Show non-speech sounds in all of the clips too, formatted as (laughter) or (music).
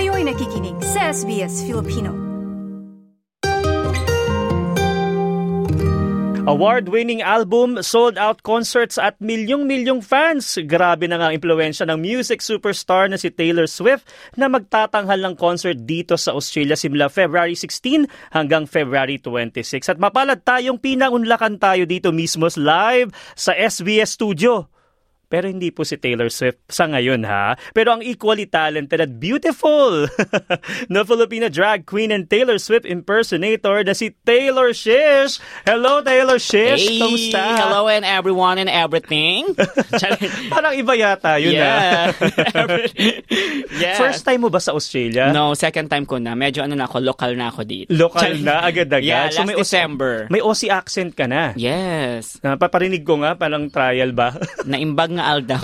Kayo'y nakikinig sa SBS Filipino. Award-winning album, sold-out concerts at milyong-milyong fans. Grabe na nga ang impluensya ng music superstar na si Taylor Swift na magtatanghal ng concert dito sa Australia simula February 16 hanggang February 26. At mapalad tayong pinangunlakan tayo dito mismo live sa SBS Studio. Pero hindi po si Taylor Swift sa ngayon ha. Pero ang equally talented at beautiful (laughs) na Filipina drag queen and Taylor Swift impersonator na si Taylor Shish. Hello Taylor Shish, Hey, kamusta? hello and everyone and everything. (laughs) (laughs) Parang iba yata yun yeah. ha. yes. First time mo ba sa Australia? No, second time ko na. Medyo ano na ako, local na ako dito. Local na, agad-agad. Yeah, last may Aussie- December. May Aussie accent ka na. Yes. Napaparinig ko nga, parang trial ba? Naimbag nga Alda.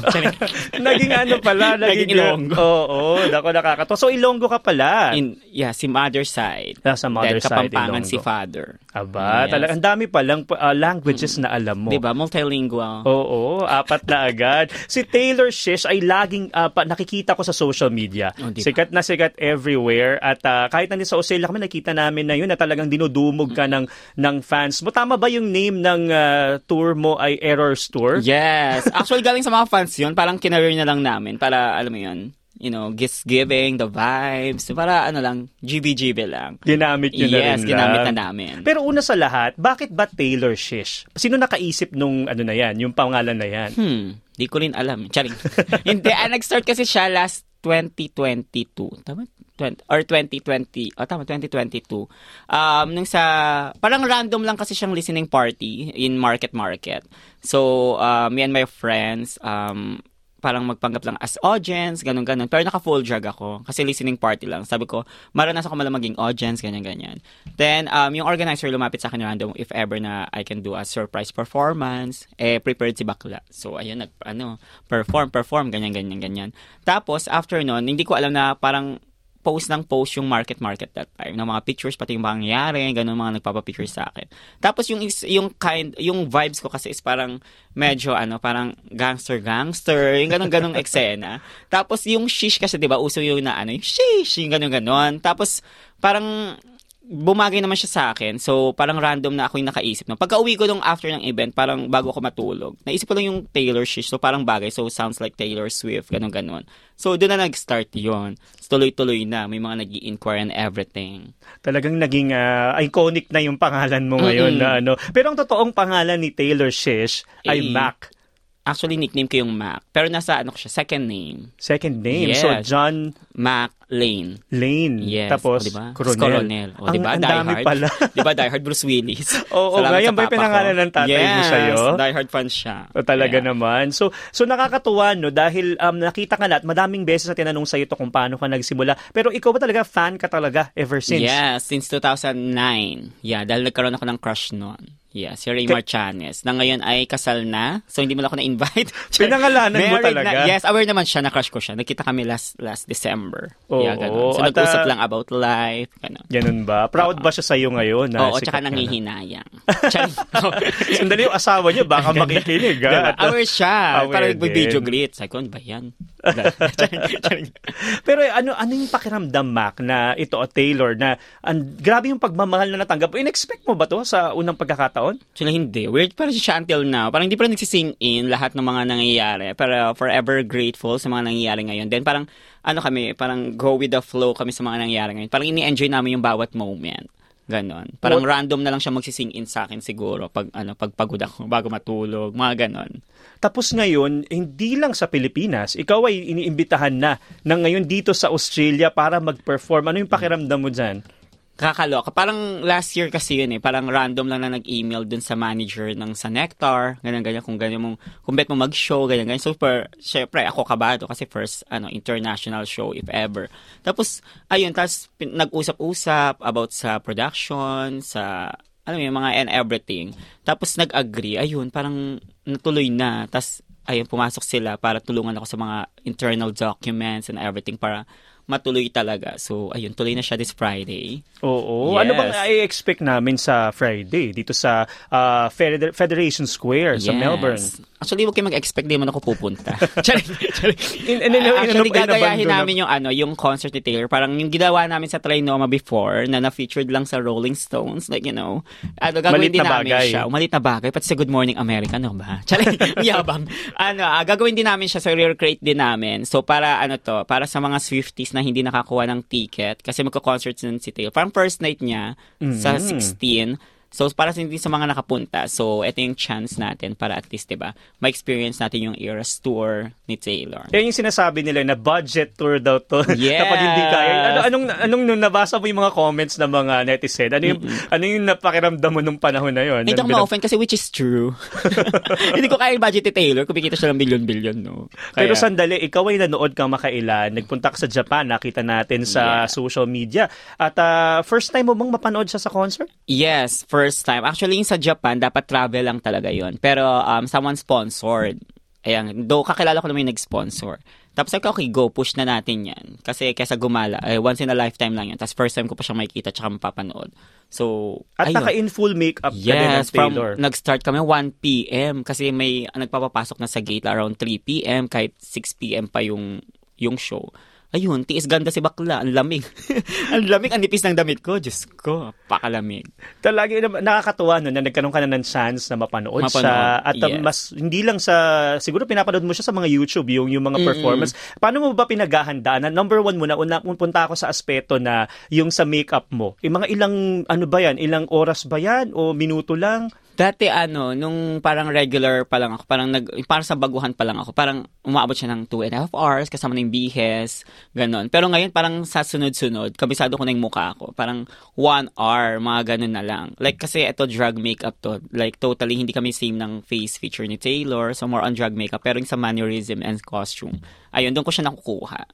(laughs) naging ano pala, naging, Naging Ilonggo. Oo, dako nakakatawa. So Ilonggo ka pala. In, yeah, si mother side. Ah, sa mother Then, side, Kapampangan Ilonggo. si father. Aba, Yes. talaga. Ang dami palang uh, languages na alam mo. Diba? Multilingual. Oo, apat na agad. Si Taylor Shish ay laging uh, pa, nakikita ko sa social media. Oh, diba? Sikat na sikat everywhere at uh, kahit nandito sa Australia kami nakita namin na yun na talagang dinudumog ka ng ng fans mo. Tama ba yung name ng uh, tour mo ay Errors Tour? Yes. Actually, galing sa mga fans yun. Parang kinareer na lang namin. Para, alam mo yun, you know, gifts giving, the vibes. Para, ano lang, GB-GB lang. Ginamit nyo na Yes, rin ginamit lang. na namin. Pero una sa lahat, bakit ba Taylor Shish? Sino nakaisip nung ano na yan, yung pangalan na yan? Hmm, di ko rin alam. Charing. (laughs) Hindi, ah, nag-start kasi siya last 2022. Tama? 20, or 2020. Oh, tama, 2022. Um, nung sa, parang random lang kasi siyang listening party in Market Market. So, uh, me and my friends, um, parang magpanggap lang as audience, ganun ganun. Pero naka-full drag ako kasi listening party lang. Sabi ko, maranasan ko malang maging audience, ganyan ganyan. Then, um, yung organizer lumapit sa akin random if ever na I can do a surprise performance. Eh, prepared si Bakla. So, ayun, nag, ano, perform, perform, ganyan, ganyan, ganyan. Tapos, after nun, hindi ko alam na parang post ng post yung market market that time ng mga pictures pati yung mga nangyari ganun mga nagpapa-picture sa akin. Tapos yung is, yung kind yung vibes ko kasi is parang medyo ano parang gangster gangster yung ganun ganung (laughs) eksena. Tapos yung shish kasi 'di ba uso yung na ano yung shish yung ganun ganon tapos parang bumagay naman siya sa akin. So, parang random na ako yung nakaisip. No? Pagka uwi ko nung after ng event, parang bago ako matulog, naisip ko lang yung Taylor Shish. So, parang bagay. So, sounds like Taylor Swift, ganun ganon. So, doon na nag-start yon so, Tuloy-tuloy na. May mga nag inquire and everything. Talagang naging ah, iconic na yung pangalan mo ngayon Mm-mm. na ano. Pero ang totoong pangalan ni Taylor Shish ay Mac. Actually, nickname ko yung Mac. Pero nasa ano ko siya, second name. Second name. So, Yes. John Mac Lane. Lane. Yes. Tapos, o, diba? Coronel. Coronel. O, ang, diba? ang Die dami Hard. pala. (laughs) diba? Die Hard Bruce Willis. (laughs) Oo, Salamat ngayon sa ba pinangalan ng tatay yes, mo sa'yo? Die Hard fan siya. O, talaga Yeah. naman. So, so nakakatuwa, no? Dahil um, nakita ka na at madaming beses na tinanong sa'yo to kung paano ka nagsimula. Pero ikaw ba talaga fan ka talaga ever since? Yeah, since 2009. Yeah, dahil nagkaroon ako ng crush noon. Yeah, si Ray Ka- Marchanes. Na ngayon ay kasal na. So, hindi mo lang ako na-invite. (laughs) Pinangalanan mo talaga? Na, yes, aware naman siya na crush ko siya. Nakita kami last last December. Oo, yeah, ganun. So, at, nag-usap ah, lang about life. Ganun. Ganun ba? Proud ba siya sa'yo ngayon? na Oo, sikat ka (laughs) tsaka na? nangihinayang. Sandali yung asawa niya, baka makikinig. Ha? At- Aware siya. Aware Parang din. nag-video greet. Sabi ko, ano ba yan? (laughs) Pero ano ano yung pakiramdam Mac na ito o Taylor na ang grabe yung pagmamahal na natanggap. In-expect mo ba to sa unang pagkakataon? Actually, hindi. Weird pa rin siya until now. Parang hindi pa rin nagsising in lahat ng mga nangyayari. Pero forever grateful sa mga nangyayari ngayon. Then parang, ano kami, parang go with the flow kami sa mga nangyayari ngayon. Parang ini-enjoy namin yung bawat moment. Ganon. Parang What- random na lang siya magsising in sa akin siguro pag ano pag pagod ako (laughs) bago matulog, mga ganon. Tapos ngayon, hindi lang sa Pilipinas, ikaw ay iniimbitahan na na ngayon dito sa Australia para mag-perform. Ano yung pakiramdam mo dyan? Kakaloka. Parang last year kasi yun eh. Parang random lang na nag-email dun sa manager ng sa Nectar. Ganyan, ganyan. Kung ganyan mong, kung bet mo mag-show, ganyan, ganyan. So, per, syempre, ako kabado kasi first, ano, international show, if ever. Tapos, ayun, tapos nag-usap-usap about sa production, sa, mo yung mga and everything. Tapos, nag-agree. Ayun, parang natuloy na. Tapos, ayun, pumasok sila para tulungan ako sa mga internal documents and everything para matuloy talaga. So, ayun, tuloy na siya this Friday. Oo. Ano Yes. bang i-expect namin sa Friday dito sa Feder- Federation Square sa Yes. Melbourne? Actually, huwag kayo mag-expect, di man ako pupunta. (laughs) In- in- in- in- Actually, in- in- gagayahin in- namin yung ano, yung concert ni Taylor. Parang yung ginawa namin sa Trinoma before, na na-featured lang sa Rolling Stones, like, you know, ano, gagawin Malit din na namin bagay. siya. Malit na bagay. Pati sa Good Morning America, ano ba? Charing, (laughs) (laughs) yabang. Ano, ah, gagawin din namin siya, so recreate din namin. So, para ano to, para sa mga Swifties na hindi nakakuha ng ticket, kasi magka-concert din si Taylor. Parang first night niya, sa Mm. 16, So, para sa hindi sa mga nakapunta, so, ito yung chance natin para at least, di ba, ma-experience natin yung Eras Tour ni Taylor. Yan yung sinasabi nila na budget tour daw to. Yes. (laughs) Kapag hindi kaya. Ano, anong, anong nung nabasa mo yung mga comments ng mga netizen? Ano yung, ano yung napakiramdam mo nung panahon na yun? Hindi ako binab- ma-offend kasi which is true. (laughs) (laughs) hindi ko kaya yung budget ni Taylor, kumikita siya ng billion-billion, no? Pero Kaya- sandali, ikaw ay nanood kang makailan, nagpunta ka sa Japan, nakita natin sa Yeah. social media. At ah, first time mo bang mapanood siya sa concert? Yes, first time. Actually, sa Japan, dapat travel lang talaga yon Pero um, someone sponsored. Ayan, though kakilala ko naman yung nag-sponsor. Tapos sabi ko, okay, go, push na natin yan. Kasi kesa gumala, eh, once in a lifetime lang yan. Tapos first time ko pa siyang makikita tsaka mapapanood. So, At ayun. naka in full makeup ka din ng Yes, from Taylor. nag-start kami 1 p.m. kasi may nagpapapasok na sa gate around 3 p.m. kahit 6 p.m. pa yung yung show. Ayun, tiis ganda si bakla. Ang lamig. (laughs) ang lamig, ang nipis ng damit ko. Diyos ko, pakalamig. Talaga na- nakakatuwa no, na nagkaroon ka na ng chance na mapanood, Mapanood, siya at um, yes. mas hindi lang sa siguro pinapanood mo siya sa mga YouTube yung yung mga performance. Paano mo ba pinaghahandaan? Na number one muna una punta ako sa aspeto na yung sa makeup mo. Yung mga ilang ano ba yan? Ilang oras ba yan o minuto lang? Dati ano, nung parang regular pa lang ako, parang nag, parang sa baguhan pa lang ako, parang umaabot siya ng 2 and a half hours kasama yung bihes, ganon. Pero ngayon parang sa sunod-sunod, kabisado ko na yung mukha ko. Parang 1 hour, mga ganon na lang. Like kasi ito drug makeup to. Like totally hindi kami same ng face feature ni Taylor, so more on drug makeup. Pero yung sa mannerism and costume, ayun, doon ko siya nakukuha.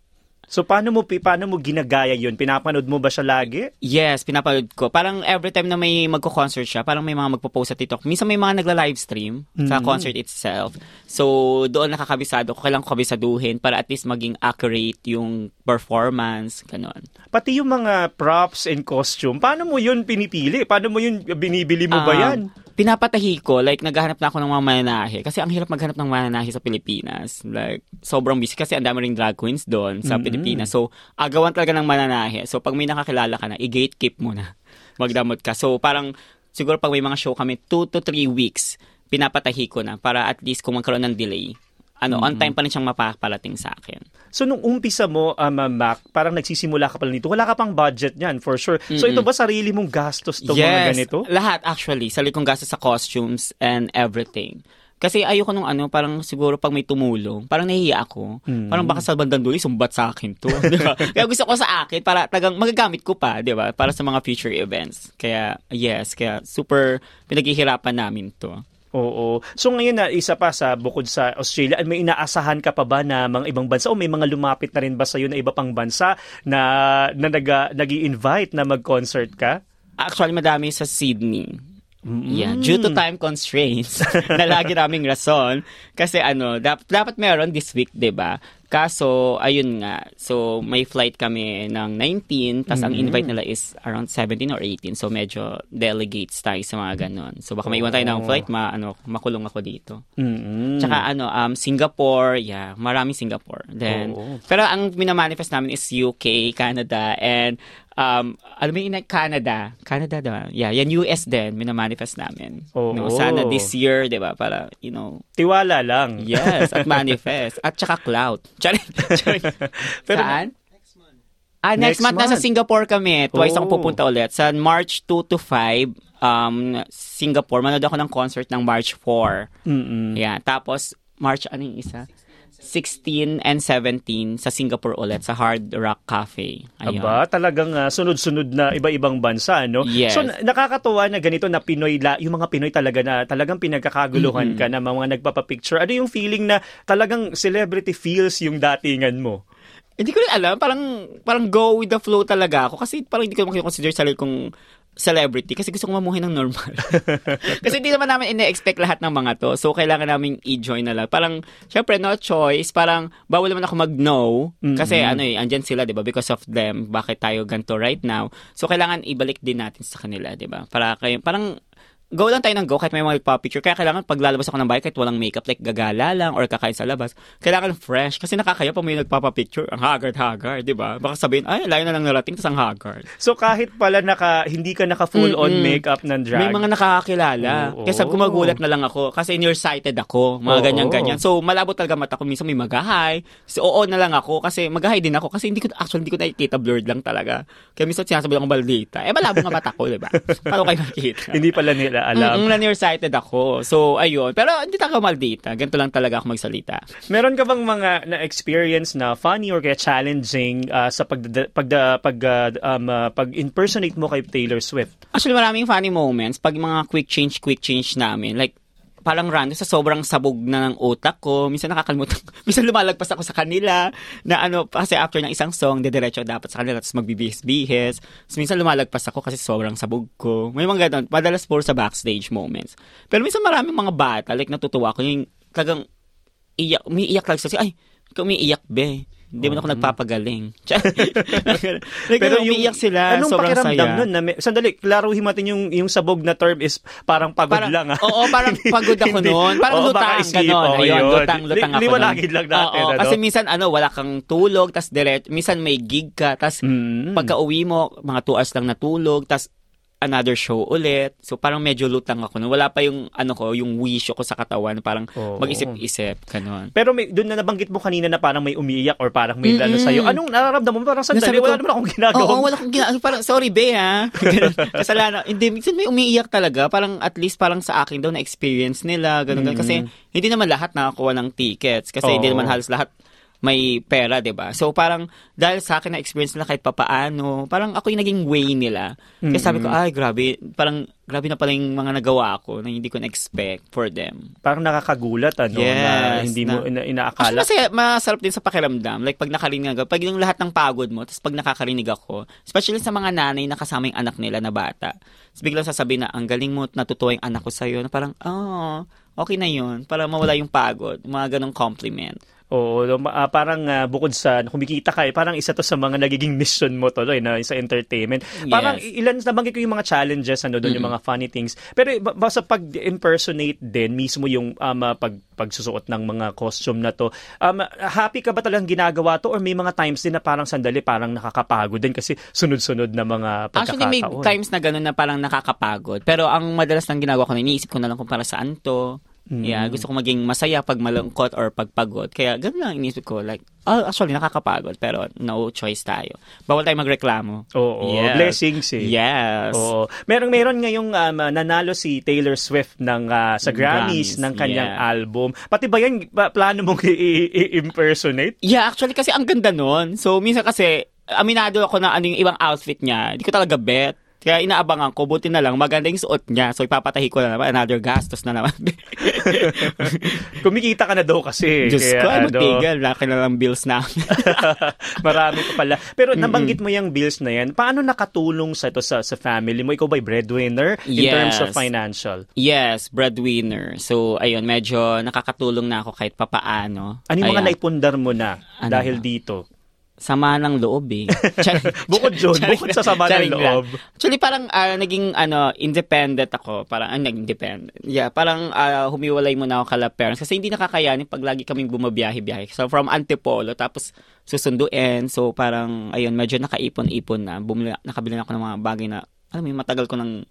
So paano mo pi- paano mo ginagaya yun? Pinapanood mo ba siya lagi? Yes, pinapanood ko. Parang every time na may magko-concert siya, parang may mga magpo-post sa TikTok. Minsan may mga nagla-livestream sa concert itself. So, doon nakakabisado ko. Kailangan ko kabisaduhin para at least maging accurate yung performance. Ganon. Pati yung mga props and costume, paano mo yun pinipili? Paano mo yun binibili mo ba Um, yan? Pinapatahi ko, like, naghahanap na ako ng mga mananahe. Kasi ang hirap maghanap ng mananahe sa Pilipinas. Like, sobrang busy kasi ang dami ring drag queens doon sa Pilipinas. So, agawan talaga ng mananahe. So, pag may nakakilala ka na, i-gatekeep mo na. (laughs) Magdamot ka. So, parang, siguro pag may mga show kami, 2 to 3 weeks, pinapatahi ko na para at least kung magkaroon ng delay, ano, on time pa rin siyang mapapalating sa akin. So nung umpisa mo, um, uh, Mac, parang nagsisimula ka pala nito, wala ka pang budget niyan, for sure. So ito ba sarili mong gastos to mga ganito? lahat actually. Sarili kong gastos sa costumes and everything. Kasi ayoko nung ano, parang siguro pag may tumulong, parang nahihiya ako. Mm. Parang baka sa bandang dulo, sumbat sa akin to. (laughs) di ba? Kaya gusto ko sa akin, para tagang magagamit ko pa, di ba? Para sa mga future events. Kaya, yes, kaya super pinaghihirapan namin to. Oo. So ngayon na isa pa sa bukod sa Australia, may inaasahan ka pa ba na mga ibang bansa o may mga lumapit na rin ba sa na iba pang bansa na na nag nag-i-invite na mag-concert ka? Actually, madami sa Sydney. Mm. Yeah, due to time constraints (laughs) na lagi naming rason. Kasi ano, dapat, dapat meron this week, ba Kaso, ayun nga. So, may flight kami ng 19, tas ang invite nila is around 17 or 18. So, medyo delegates tayo sa mga ganon. So, baka maiwan tayo ng flight, ma, ano, makulong ako dito. Mm-mm. Tsaka ano, um, Singapore, yeah, maraming Singapore. Then, Oo. pero ang minamanifest namin is UK, Canada, and um, alam mo yun, Canada, Canada, diba? Yeah, yan US din, minamanifest namin. Oo. No, sana this year, diba, para, you know, Tiwala lang. yes, at (laughs) manifest. At tsaka cloud. Charing, (laughs) charing. (laughs) Pero- Saan? Ah, next, Next month, nasa month. Singapore kami. Twice ako Oh. pupunta ulit. Sa March 2 to 5, um, Singapore. Manood ako ng concert ng March 4. Mm-mm. Yeah. Tapos, March, ano yung isa? 16 and 17 sa Singapore ulit, sa Hard Rock Cafe. Ayun. Aba, talagang ah, sunod-sunod na iba-ibang bansa, no? Yes. So, na- nakakatuwa na ganito na Pinoy, la, yung mga Pinoy talaga na talagang pinagkakaguluhan ka na mga nagpapapicture. Ano yung feeling na talagang celebrity feels yung datingan mo? Hindi ko rin alam, parang parang go with the flow talaga ako kasi parang hindi ko naman consider sarili kong celebrity kasi gusto ko mamuhay ng normal. (laughs) kasi hindi naman namin ine-expect lahat ng mga to. So, kailangan namin i-join na lang. Parang, syempre, no choice. Parang, bawal naman ako mag-no. Kasi, ano eh, andyan sila, di ba? Because of them, bakit tayo ganito right now. So, kailangan ibalik din natin sa kanila, di ba? Para kayo, parang, go lang tayo ng go kahit may mga nagpa-picture. Kaya kailangan pag lalabas ako ng bahay kahit walang makeup, like gagala lang or kakain sa labas, kailangan fresh. Kasi nakakaya pa may nagpapa-picture, ang haggard-haggard, di ba? Baka sabihin, ay, layo na lang narating, tas ang haggard. So kahit pala naka, hindi ka naka full on Mm-mm. makeup ng drag. May mga nakakakilala. Oo. Kaya sabi ko magulat na lang ako kasi nearsighted ako. Mga Oo. ganyan-ganyan. So, malabo talaga mata ko. Minsan may magahay. So, oo na lang ako kasi magahay din ako kasi hindi ko, actually, hindi ko nakikita. Blurred lang talaga. Kaya minsan sinasabi lang ko maldita. Eh, malabo nga mata ko, di ba? (laughs) Paano kayo makikita? hindi pala nila alam. Mm, na nearsighted ako. So, ayun. Pero hindi talaga maldita. Ganito lang talaga ako magsalita. Meron ka bang mga na-experience na funny or kaya challenging ah, sa pag pag pag ah, um, ah, pag-impersonate mo kay Taylor Swift? Actually, maraming funny moments pag mga quick change, quick change namin. Like, parang random sa sobrang sabog na ng utak ko. Minsan nakakalimutan. (laughs) Minsan lumalagpas ako sa kanila na ano, kasi after ng isang song, dediretso dapat sa kanila tapos magbibihis-bihis. So, minsan lumalagpas ako kasi sobrang sabog ko. May mga ganun. Madalas puro sa backstage moments. Pero minsan maraming mga bata, like natutuwa ko yung talagang iyak, umiiyak lang sila. Ay, umiiyak, be. Hindi mo na ako nagpapagaling. (laughs) like, Pero umiiyak sila, anong sobrang pakiramdam saya. nun? Na may, sandali, klaruhin natin yung, yung sabog na term is parang pagod Parang- lang. ah. oo, parang (laughs) pagod ako noon. Parang Oo, lutang, isip, ganon. oo, Ayun, yun. lutang, lutang Li- ako liwanagin nun. lang natin, Oo, ano? kasi minsan, ano, wala kang tulog, tas direct, minsan may gig ka, tas Mm. pagka uwi mo, mga 2 hours lang natulog, tas another show ulit. So parang medyo lutang ako. Wala pa yung ano ko, yung wish ko sa katawan, parang Oo. mag-isip-isip, ganon. Pero may, doon na nabanggit mo kanina na parang may umiiyak or parang may lalo Mm-mm. sa'yo. Anong nararamdaman mo? Parang sandali, ko, wala naman akong ginagawa. Oo, wala akong ginagawa. Parang, sorry, be, ha? (laughs) Kasalanan. Hindi, minsan may umiiyak talaga. Parang, at least parang sa akin daw na-experience nila. Ganun, ganun. Kasi, hindi naman lahat nakakuha ng tickets. Kasi, hindi Oo. naman halos lahat may pera, 'di ba? So parang dahil sa akin na experience nila kahit papaano, parang ako yung naging way nila. Kaya sabi ko, ay grabe, parang grabe na pala yung mga nagawa ko na hindi ko na-expect for them. Parang nakakagulat, ano, na Yes, hindi mo na- ina- Actually, inaakala. masaya, masarap din sa pakiramdam. Like, pag nakarinig ako, pag yung lahat ng pagod mo, tapos pag nakakarinig ako, especially sa mga nanay na kasama yung anak nila na bata, tapos biglang sasabihin na, ang galing mo, natutuwa yung anak ko sa'yo, na parang, oh, okay na yun, para mawala yung pagod, mga ganong compliment. Oo, ah, parang ah, bukod sa kumikita ka, eh, parang isa to sa mga nagiging mission mo tuloy na sa entertainment. Parang Yes. ilan nabanggit ko yung mga challenges ano doon yung mga funny things. Pero ba- basta pag impersonate din mismo yung um, ah, pag pagsusuot ng mga costume na to. Um, happy ka ba talagang ginagawa to or may mga times din na parang sandali parang nakakapagod din kasi sunod-sunod na mga pagkakataon. Actually, may times na gano'n na parang nakakapagod. Pero ang madalas nang ginagawa ko iniisip ko na lang kung para saan to. Yeah, gusto ko maging masaya pag malungkot or pag pagod. Kaya gano'n lang iniisip ko. Like, oh, actually, nakakapagod. Pero no choice tayo. Bawal tayo magreklamo. Oo, Yes. blessings eh. Yes. Oo. Meron meron ngayong um, uh, nanalo si Taylor Swift ng uh, sa Grammys, Grammys, ng kanyang yeah. album. Pati ba yan ba, plano mong (laughs) i-impersonate? Yeah, actually kasi ang ganda nun. So, minsan kasi, aminado ako na ano yung ibang outfit niya. Hindi ko talaga bet. Kaya inaabangan ko, buti na lang, maganda yung suot niya. So, ipapatahi ko na naman. Another gastos na naman. (laughs) Kumikita ka na daw kasi. Diyos Kaya ko, ano, magtigil. Laki na lang bills na. (laughs) marami pa pala. Pero nabanggit mo yung bills na yan. Paano nakatulong sa ito sa, sa family mo? Ikaw ba breadwinner in Yes. terms of financial? yes, breadwinner. So, ayun, medyo nakakatulong na ako kahit papaano. Ano yung mga naipundar mo na Ano dahil ba? dito? Sama ng loob eh. (laughs) Char- Bukod charing bukod sa sama ng lang. loob. Actually, parang ah, naging ano, independent ako. Parang, ah, nag-independent. Yeah, parang ah, humiwalay muna ako kala parents kasi hindi nakakayanin pag lagi kaming bumabiyahe-biyahe. So, from Antipolo, tapos susunduin. So, parang, ayun, medyo nakaipon-ipon na. Bumili, nakabili na ako ng mga bagay na, alam mo, matagal ko nang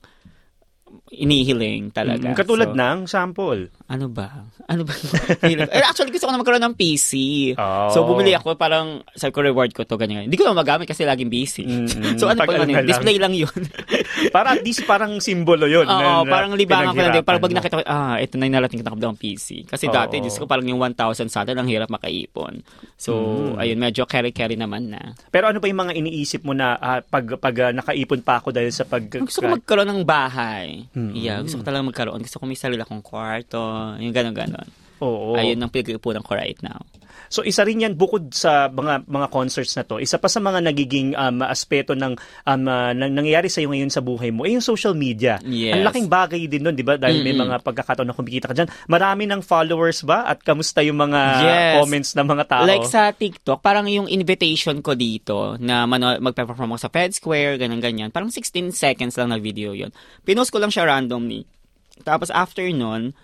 inihiling talaga. Mm, katulad So, ng sample. ano ba? Ano ba? (laughs) eh, actually, gusto ko na magkaroon ng PC. Oh. So, bumili ako parang, sabi ko, reward ko to, ganyan. Hindi ko na magamit kasi laging busy. Mm-mm. (laughs) so, ano Pag pa ano lang. Display lang yun. (laughs) para at least parang simbolo yun. Oo, na- parang libangan ko na din. Parang pag nakita ko, ah, ito na yung narating ko ng PC. Kasi Oo. dati, Diyos ko, parang yung 1,000 sa atin, ang hirap makaipon. So, Mm. ayun, medyo carry-carry naman na. Pero ano pa yung mga iniisip mo na ah, pag, pag ah, nakaipon pa ako dahil sa pag... Gusto ko magkaroon ng bahay. Mm. Yeah, gusto ko talaga magkaroon. Gusto ko may sarili akong kwarto. Yung gano'n-gano'n. Oo. Ayun ang pinag-ipunan ko right now. So isa rin yan bukod sa mga mga concerts na to. Isa pa sa mga nagiging um, aspeto ng um, uh, nang- nangyayari sa iyo ngayon sa buhay mo ay yung social media. Yes. Ang laking bagay din doon, 'di ba? Dahil may mga pagkakataon na kumikita ka diyan. Marami ng followers ba at kamusta yung mga Yes. comments ng mga tao? Like sa TikTok, parang yung invitation ko dito na mano- magpe-perform ako sa Fed Square, ganyan-ganyan. Parang 16 seconds lang na video yon Pinost ko lang siya randomly. Tapos after nun,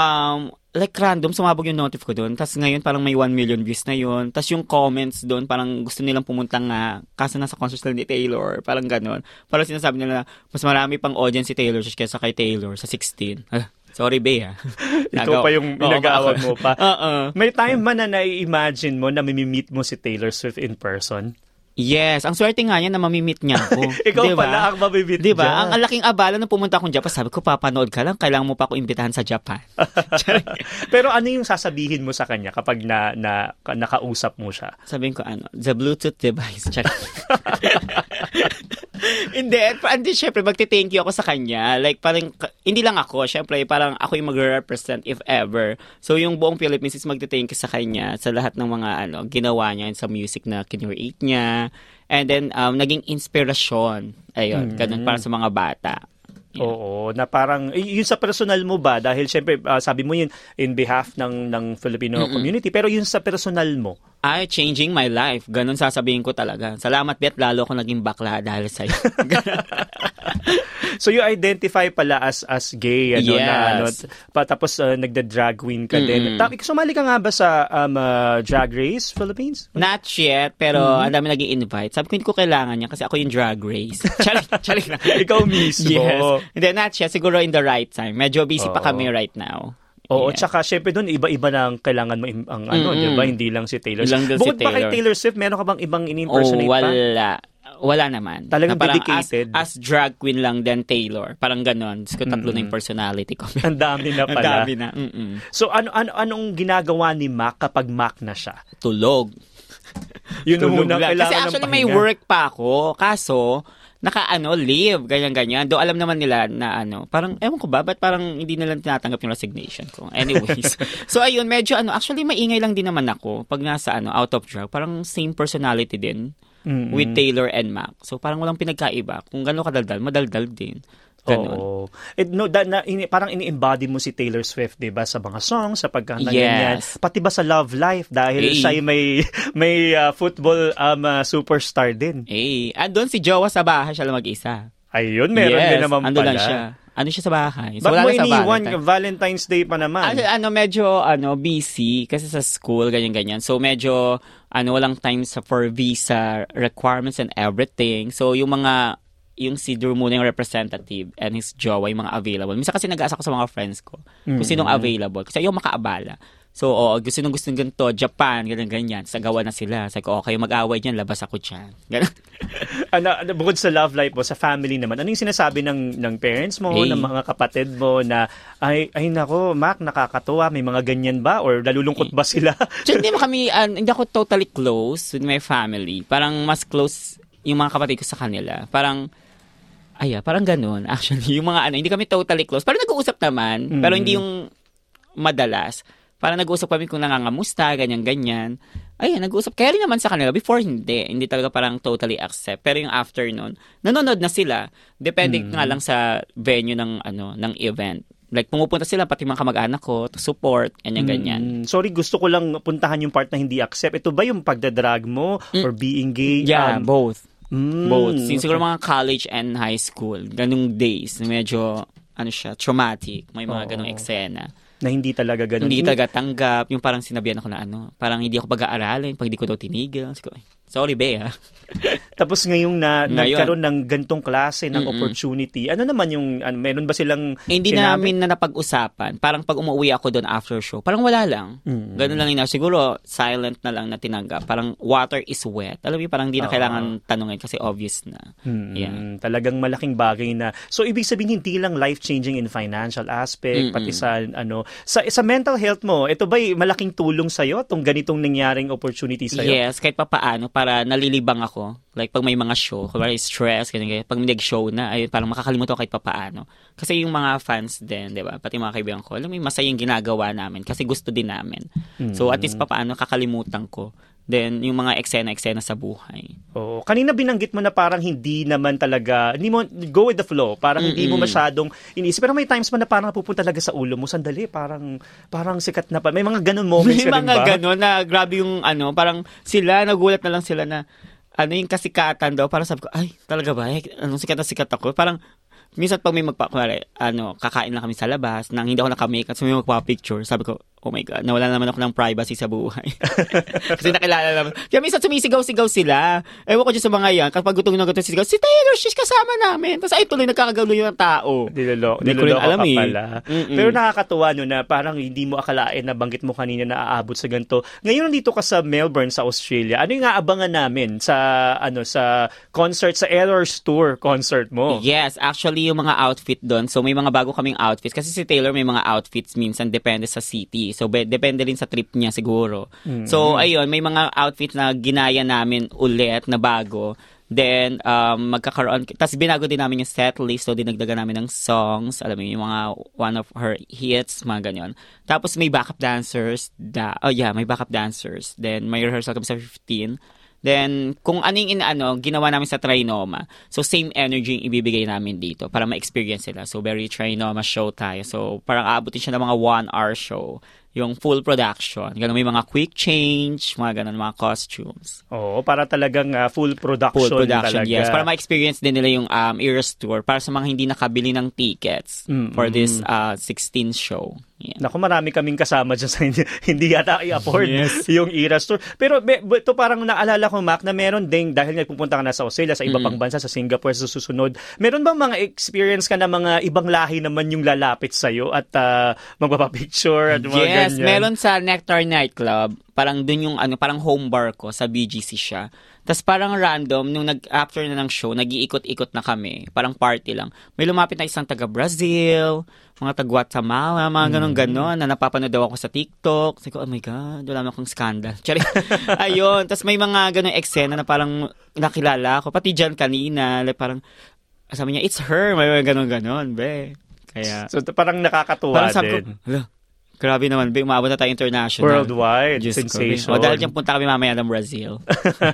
um, like random, sumabog yung notif ko doon. Tapos ngayon parang may 1 million views na yun. Tapos yung comments doon, parang gusto nilang pumunta nga, kaso nasa concert sila ni Taylor, parang ganon. Parang sinasabi nila, mas marami pang audience si Taylor Swift kaysa kay Taylor sa 16. Ah, sorry, Bea. (laughs) Ikaw pa yung ako. mo pa. (laughs) Oo. May time ba na nai-imagine mo na mimi-meet mo si Taylor Swift in person? Yes, ang swerte nga niya na mamimit niya ako. (laughs) Ikaw Di ba? pala ang mabibit Di ba? dyan. Ang, ang laking abala nung pumunta akong Japan, sabi ko, papanood ka lang, kailangan mo pa ako imbitahan sa Japan. (laughs) Pero ano yung sasabihin mo sa kanya kapag na, na ka- nakausap mo siya? Sabihin ko, ano, the Bluetooth device. (laughs) (laughs) Hindi, pa- hindi, syempre, magti-thank you ako sa kanya. Like, parang, hindi lang ako, syempre, parang ako yung mag-represent if ever. So, yung buong Philippines is magti-thank you sa kanya sa lahat ng mga, ano, ginawa niya sa music na kinreate niya. And then, um, naging inspirasyon. Ayun, ganun, para sa mga bata. Yeah. Oo, na parang yun sa personal mo ba dahil syempre ah, sabi mo yun in behalf ng ng Filipino community pero yun sa personal mo. Ay, changing my life. Ganun sasabihin ko talaga. Salamat, Bet, lalo ako naging bakla dahil sa'yo. (laughs) So you identify pala as as gay ano Yes. na ano pa, tapos uh, nagda-drag queen ka din. Ta- sumali ka nga ba sa um, uh, Drag Race Philippines? Not yet, pero ang dami naging invite. Sabi ko, hindi ko kailangan niya kasi ako yung drag race. (laughs) Charik, charik lang. Ikaw mismo. Yes. Hindi, not yet. Siguro in the right time. Medyo busy pa Oo. kami right now. Oo, Yeah. tsaka syempre doon iba-iba na ang kailangan mo ang ano, Mm-mm. 'di ba? Hindi lang si Taylor. Lang din si Bukod pa kay Taylor. Taylor Swift, meron ka bang ibang Oh, in-impersonate pa? wala. Wala naman. Talagang Na parang dedicated. As, as drag queen lang then Taylor. Parang ganon. Tapos ko tatlo na yung personality ko. (laughs) Ang dami na (laughs) Ang pala. dami na. Mm-mm. So ano ano anong ginagawa ni Mac kapag Mac na siya? Tulog. (laughs) Yun ang Tulog unang lang. Kasi actually may work pa ako. Kaso, naka ano, leave, ganyan-ganyan. Do alam naman nila na ano, parang, ewan ko ba, ba't parang hindi nila tinatanggap yung resignation ko? Anyways. so ayun, medyo ano, actually maingay lang din naman ako pag nasa ano, out of drag. Parang same personality din Mm-mm. with Taylor and Mac. So parang walang pinagkaiba. Kung gano'n kadaldal, madaldal din. Ganon. Oo. It, no, da, na, ini, parang ini-embody mo si Taylor Swift, 'di ba, sa mga songs, sa pagkanta Yes. ganyan. Pati ba sa love life dahil Eh. siya ay may may uh, football um, uh, superstar din. Eh, andun si Jowa sa bahay, siya lang mag-isa. Ayun, meron yes, din naman andun pala. lang siya. Ano siya sa bahay? Ba't wala mo iniwan Valentine. Valentine's Day pa naman? Ano, ano, medyo, ano, busy kasi sa school, ganyan-ganyan. So, medyo, ano, walang time sa for visa requirements and everything. So, yung mga, yung si Drew muna yung representative and his jowa, yung mga available. Minsan kasi nag-aasa ko sa mga friends ko kung sinong available. Kasi ayaw makaabala. So, oo, gusto nung gusto ng ganito, Japan, ganyan-ganyan. Sa gawa na sila. Sabi ko, okay, mag-away dyan, labas ako dyan. Ganun. (laughs) ano, ano, bukod sa love life mo, sa family naman, ano yung sinasabi ng, ng parents mo, Eh. ng mga kapatid mo na, ay, ay nako, Mac, nakakatuwa, may mga ganyan ba? Or nalulungkot ba sila? (laughs) So, hindi mo kami, ah, hindi ako totally close with my family. Parang mas close yung mga kapatid ko sa kanila. Parang, ay, parang ganun. (laughs) Actually, yung mga ano, hindi kami totally close. Parang nag-uusap naman, pero hindi yung madalas. Parang nag-uusap kami kung nangangamusta, ganyan-ganyan. Ayun, nag-uusap. Kaya rin naman sa kanila. Before, hindi. Hindi talaga parang totally accept. Pero yung after nun, nanonood na sila. Depende nga lang sa venue ng, ano, ng event. Like, pumupunta sila, pati mga kamag-anak ko, to support, ganyan-ganyan. Mm, sorry, gusto ko lang puntahan yung part na hindi accept. Ito ba yung pagdadrag mo or being gay? Yeah, Um, both. mm, Both. Sin- Siguro mga college and high school. Ganung days. Medyo, ano siya, traumatic. May mga Oo. ganung eksena. Na hindi talaga ganun. Hindi talaga tanggap. Yung parang sinabihan ako na ano, parang hindi ako pag-aaralin pag hindi ko daw tinigil. "Ay, Sorry, Bea. (laughs) Tapos ngayong na, Ngayon. nagkaroon ng gantong klase ng Mm-mm. opportunity, ano naman yung, ano, meron ba silang Hindi sinabi? namin na napag-usapan. Parang pag umuwi ako doon after show, parang wala lang. Mm. Ganun lang yun. Siguro, silent na lang na tinanggap. Parang water is wet. Alam mo, parang hindi na Oo. kailangan tanungin kasi obvious na. Mm, Yeah. Talagang malaking bagay na. So ibig sabihin hindi lang life-changing in financial aspect, Mm-mm. pati sa ano, sa sa mental health mo. Ito ba'y malaking tulong sa tong ganitong nangyaring opportunity sa? Yes, kahit pa paano, para nalilibang ako. Like, pag may mga show, kumari stress, ganyan, ganyan. Pag may nag-show na, ay parang makakalimutan ko kahit papaano. Kasi yung mga fans din, di ba? Pati mga kaibigan ko, alam mo, masaya yung ginagawa namin kasi gusto din namin. So, at least papaano, kakalimutan ko. Then, yung mga eksena-eksena sa buhay. Oo. Kanina binanggit mo na parang hindi naman talaga, hindi mo, go with the flow. Parang hindi mo masyadong iniisip. Pero may times man na parang napupunta talaga sa ulo mo. Sandali, parang, parang sikat na pa. May mga ganun moments May ka rin mga ba? gano'n na grabe yung ano, parang sila, nagulat na lang sila na ano yung kasikatan daw. Parang sabi ko, ay, talaga ba? Eh, anong sikat na sikat ako? Parang, minsan pag may magpa, kunwari, ano, kakain lang kami sa labas, nang hindi ako naka-makeup, so may magpa-picture, sabi ko, oh my God, nawala naman ako ng privacy sa buhay. (laughs) Kasi nakilala naman. Kaya minsan sumisigaw-sigaw sila. Ewan ko dyan sa mga yan, kapag gutong na gutong sisigaw, si Taylor, she's kasama namin. Tapos ay tuloy nagkakagalo yung tao. Nilolo, Hindi ko rin alam eh. pala. Mm-mm. Pero nakakatuwa no na parang hindi mo akalain na banggit mo kanina na aabot sa ganito. Ngayon nandito ka sa Melbourne sa Australia. Ano yung aabangan namin sa ano sa concert sa Errors Tour concert mo? Yes, actually yung mga outfit doon. So may mga bago kaming outfits kasi si Taylor may mga outfits minsan depende sa city. So be- depende rin sa trip niya siguro. So ayun, may mga outfits na ginaya namin ulit na bago. Then, um, magkakaroon, tapos binago din namin yung set list, so dinagdagan namin ng songs, alam mo yung mga one of her hits, mga ganyan. Tapos may backup dancers, da, oh yeah, may backup dancers. Then, may rehearsal kami sa 15. Then, kung anong in, ano, ginawa namin sa Trinoma, so same energy yung ibibigay namin dito para ma-experience sila. So, very Trinoma show tayo. So, parang aabutin siya ng mga one-hour show. Yung full production. Ganun, may mga quick change, mga ganun, mga costumes. Oo, para talagang ah, full production Full production, talaga. yes. Para ma-experience din nila yung um, Eras Tour para sa mga hindi nakabili ng tickets for this uh, 16 show. Yeah. Naku, marami kaming kasama dyan sa (laughs) hindi, hindi yata i-afford Yes. yung Eras Tour. Pero be, be- ito parang naalala ko, Mac, na meron ding, dahil nagpupunta ka na sa Australia, sa iba pang bansa, sa Singapore, sa susunod, meron bang mga experience ka na mga ibang lahi naman yung lalapit sa'yo at uh, magpapapicture at mga Yes, ganyan? meron sa Nectar Nightclub. Parang dun yung ano, parang home bar ko sa BGC siya. Tapos parang random, nung nag, after na ng show, nag-iikot-ikot na kami. Parang party lang. May lumapit na isang taga-Brazil, mga taga-Guatemala, mga Mm. ganon-ganon, na napapanood daw ako sa TikTok. Sabi ko, oh my God, wala akong scandal. (laughs) Charing. (laughs) Ayun. Tapos may mga ganong eksena na parang nakilala ako. Pati dyan kanina, like parang, sabi niya, it's her. May mga ganon-ganon, be. Kaya, So, parang nakakatuwa Parang sabi ko, din. hala, grabe naman, umabot na tayo international. Worldwide, Diyos ko, sensation. O, dahil dyan punta kami mamaya ng Brazil.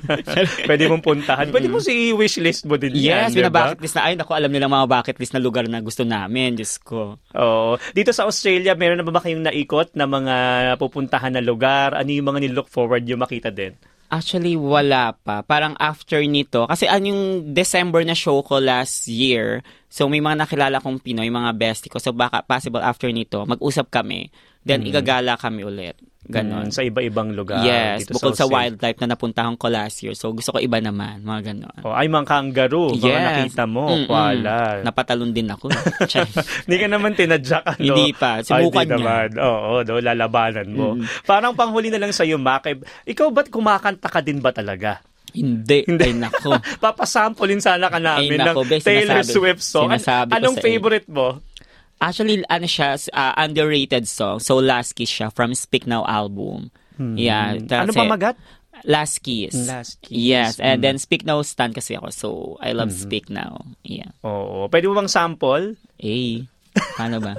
(laughs) Pwede mong puntahan. Pwede mo si wishlist mo din yan, yes, di ba? binabucket list na, ay, naku, alam nila mga bucket list na lugar na gusto namin, Diyos ko. Oo. Dito sa Australia, meron na ba ba kayong naikot na mga pupuntahan na lugar? Ano yung mga nilook forward yung makita din? Actually, wala pa. Parang after nito, kasi ano yung December na show ko last year, so may mga nakilala kong Pinoy, mga bestie ko, so baka possible after nito, mag-usap kami, then igagala kami ulit. Ganon. Mm, sa iba-ibang lugar. yes, dito bukod sa, Australia. wildlife na napuntahan ko last year, so gusto ko iba naman, mga ganon. Oh, ay, mga kangaroo. Mga nakita mo. Mm-mm. Wala. Napatalon din ako. (laughs) Hindi ka naman tinadyak, (laughs) ano? Hindi pa. Ay, Subukan di niya. naman. Oo, do, lalabanan mo. Parang panghuli na lang sa'yo, Mac. eh, Ikaw ba't kumakanta ka din ba talaga? Hindi. Ay, nako. (laughs) Papasampolin sana ka namin Ay, nako, ng be, Taylor sinasabi- Swift song. An- Anong sa favorite mo? Actually, ano siya, uh, underrated song. So, Last Kiss siya from Speak Now album. Yeah. Ano pa magat? Last Kiss. Last Kiss. Yes. And Mm. then Speak Now stan kasi ako. So, I love Mm-hmm. Speak Now. Yeah. Oo. Pwede mo bang sample? Eh. Paano ba?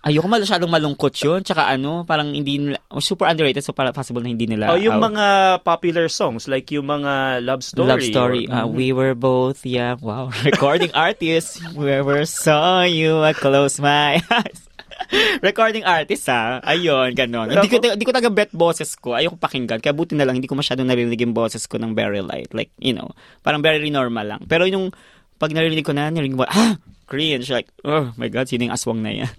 Ayoko masyadong malungkot yun. Tsaka ano, parang hindi nila, super underrated. So, para possible na hindi nila. Oh, yung uh, mga popular songs, like yung mga love story. Love story. or- Uh, we were both, yeah, wow. (laughs) Recording artists. We ever saw you, I close my eyes. (laughs) Recording artist, ha? Ayun, ganon. Hindi ko, hindi ko taga bet boses ko. Ayoko pakinggan. Kaya buti na lang, hindi ko masyadong narinig yung boses ko ng very light. Like, you know, parang very normal lang. Pero yung, pag narinig ko na, narinig mo, (gasps) ah, cringe. Like, oh my God, sino yung aswang na yan?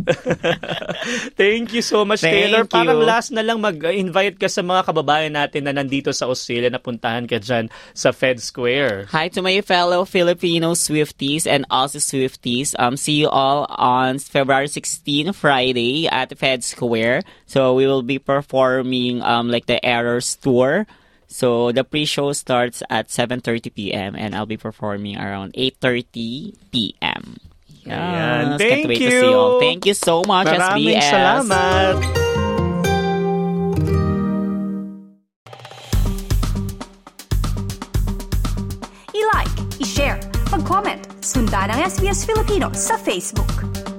(laughs) Thank you so much, Thank Taylor. Parang you. last na lang mag-invite ka sa mga kababayan natin na nandito sa Australia na puntahan ka dyan sa Fed Square. Hi to my fellow Filipino Swifties and also Swifties. Um, see you all on February 16, Friday at Fed Square. So we will be performing um like the Errors tour. So the pre-show starts at 7:30 p.m. and I'll be performing around 8:30 p.m. Ayan. Thank Can't wait you. to see you all. Thank you so much, Maraming SBS. salamat. I-like, i-share, mag-comment, sundan ang SBS Filipino sa Facebook.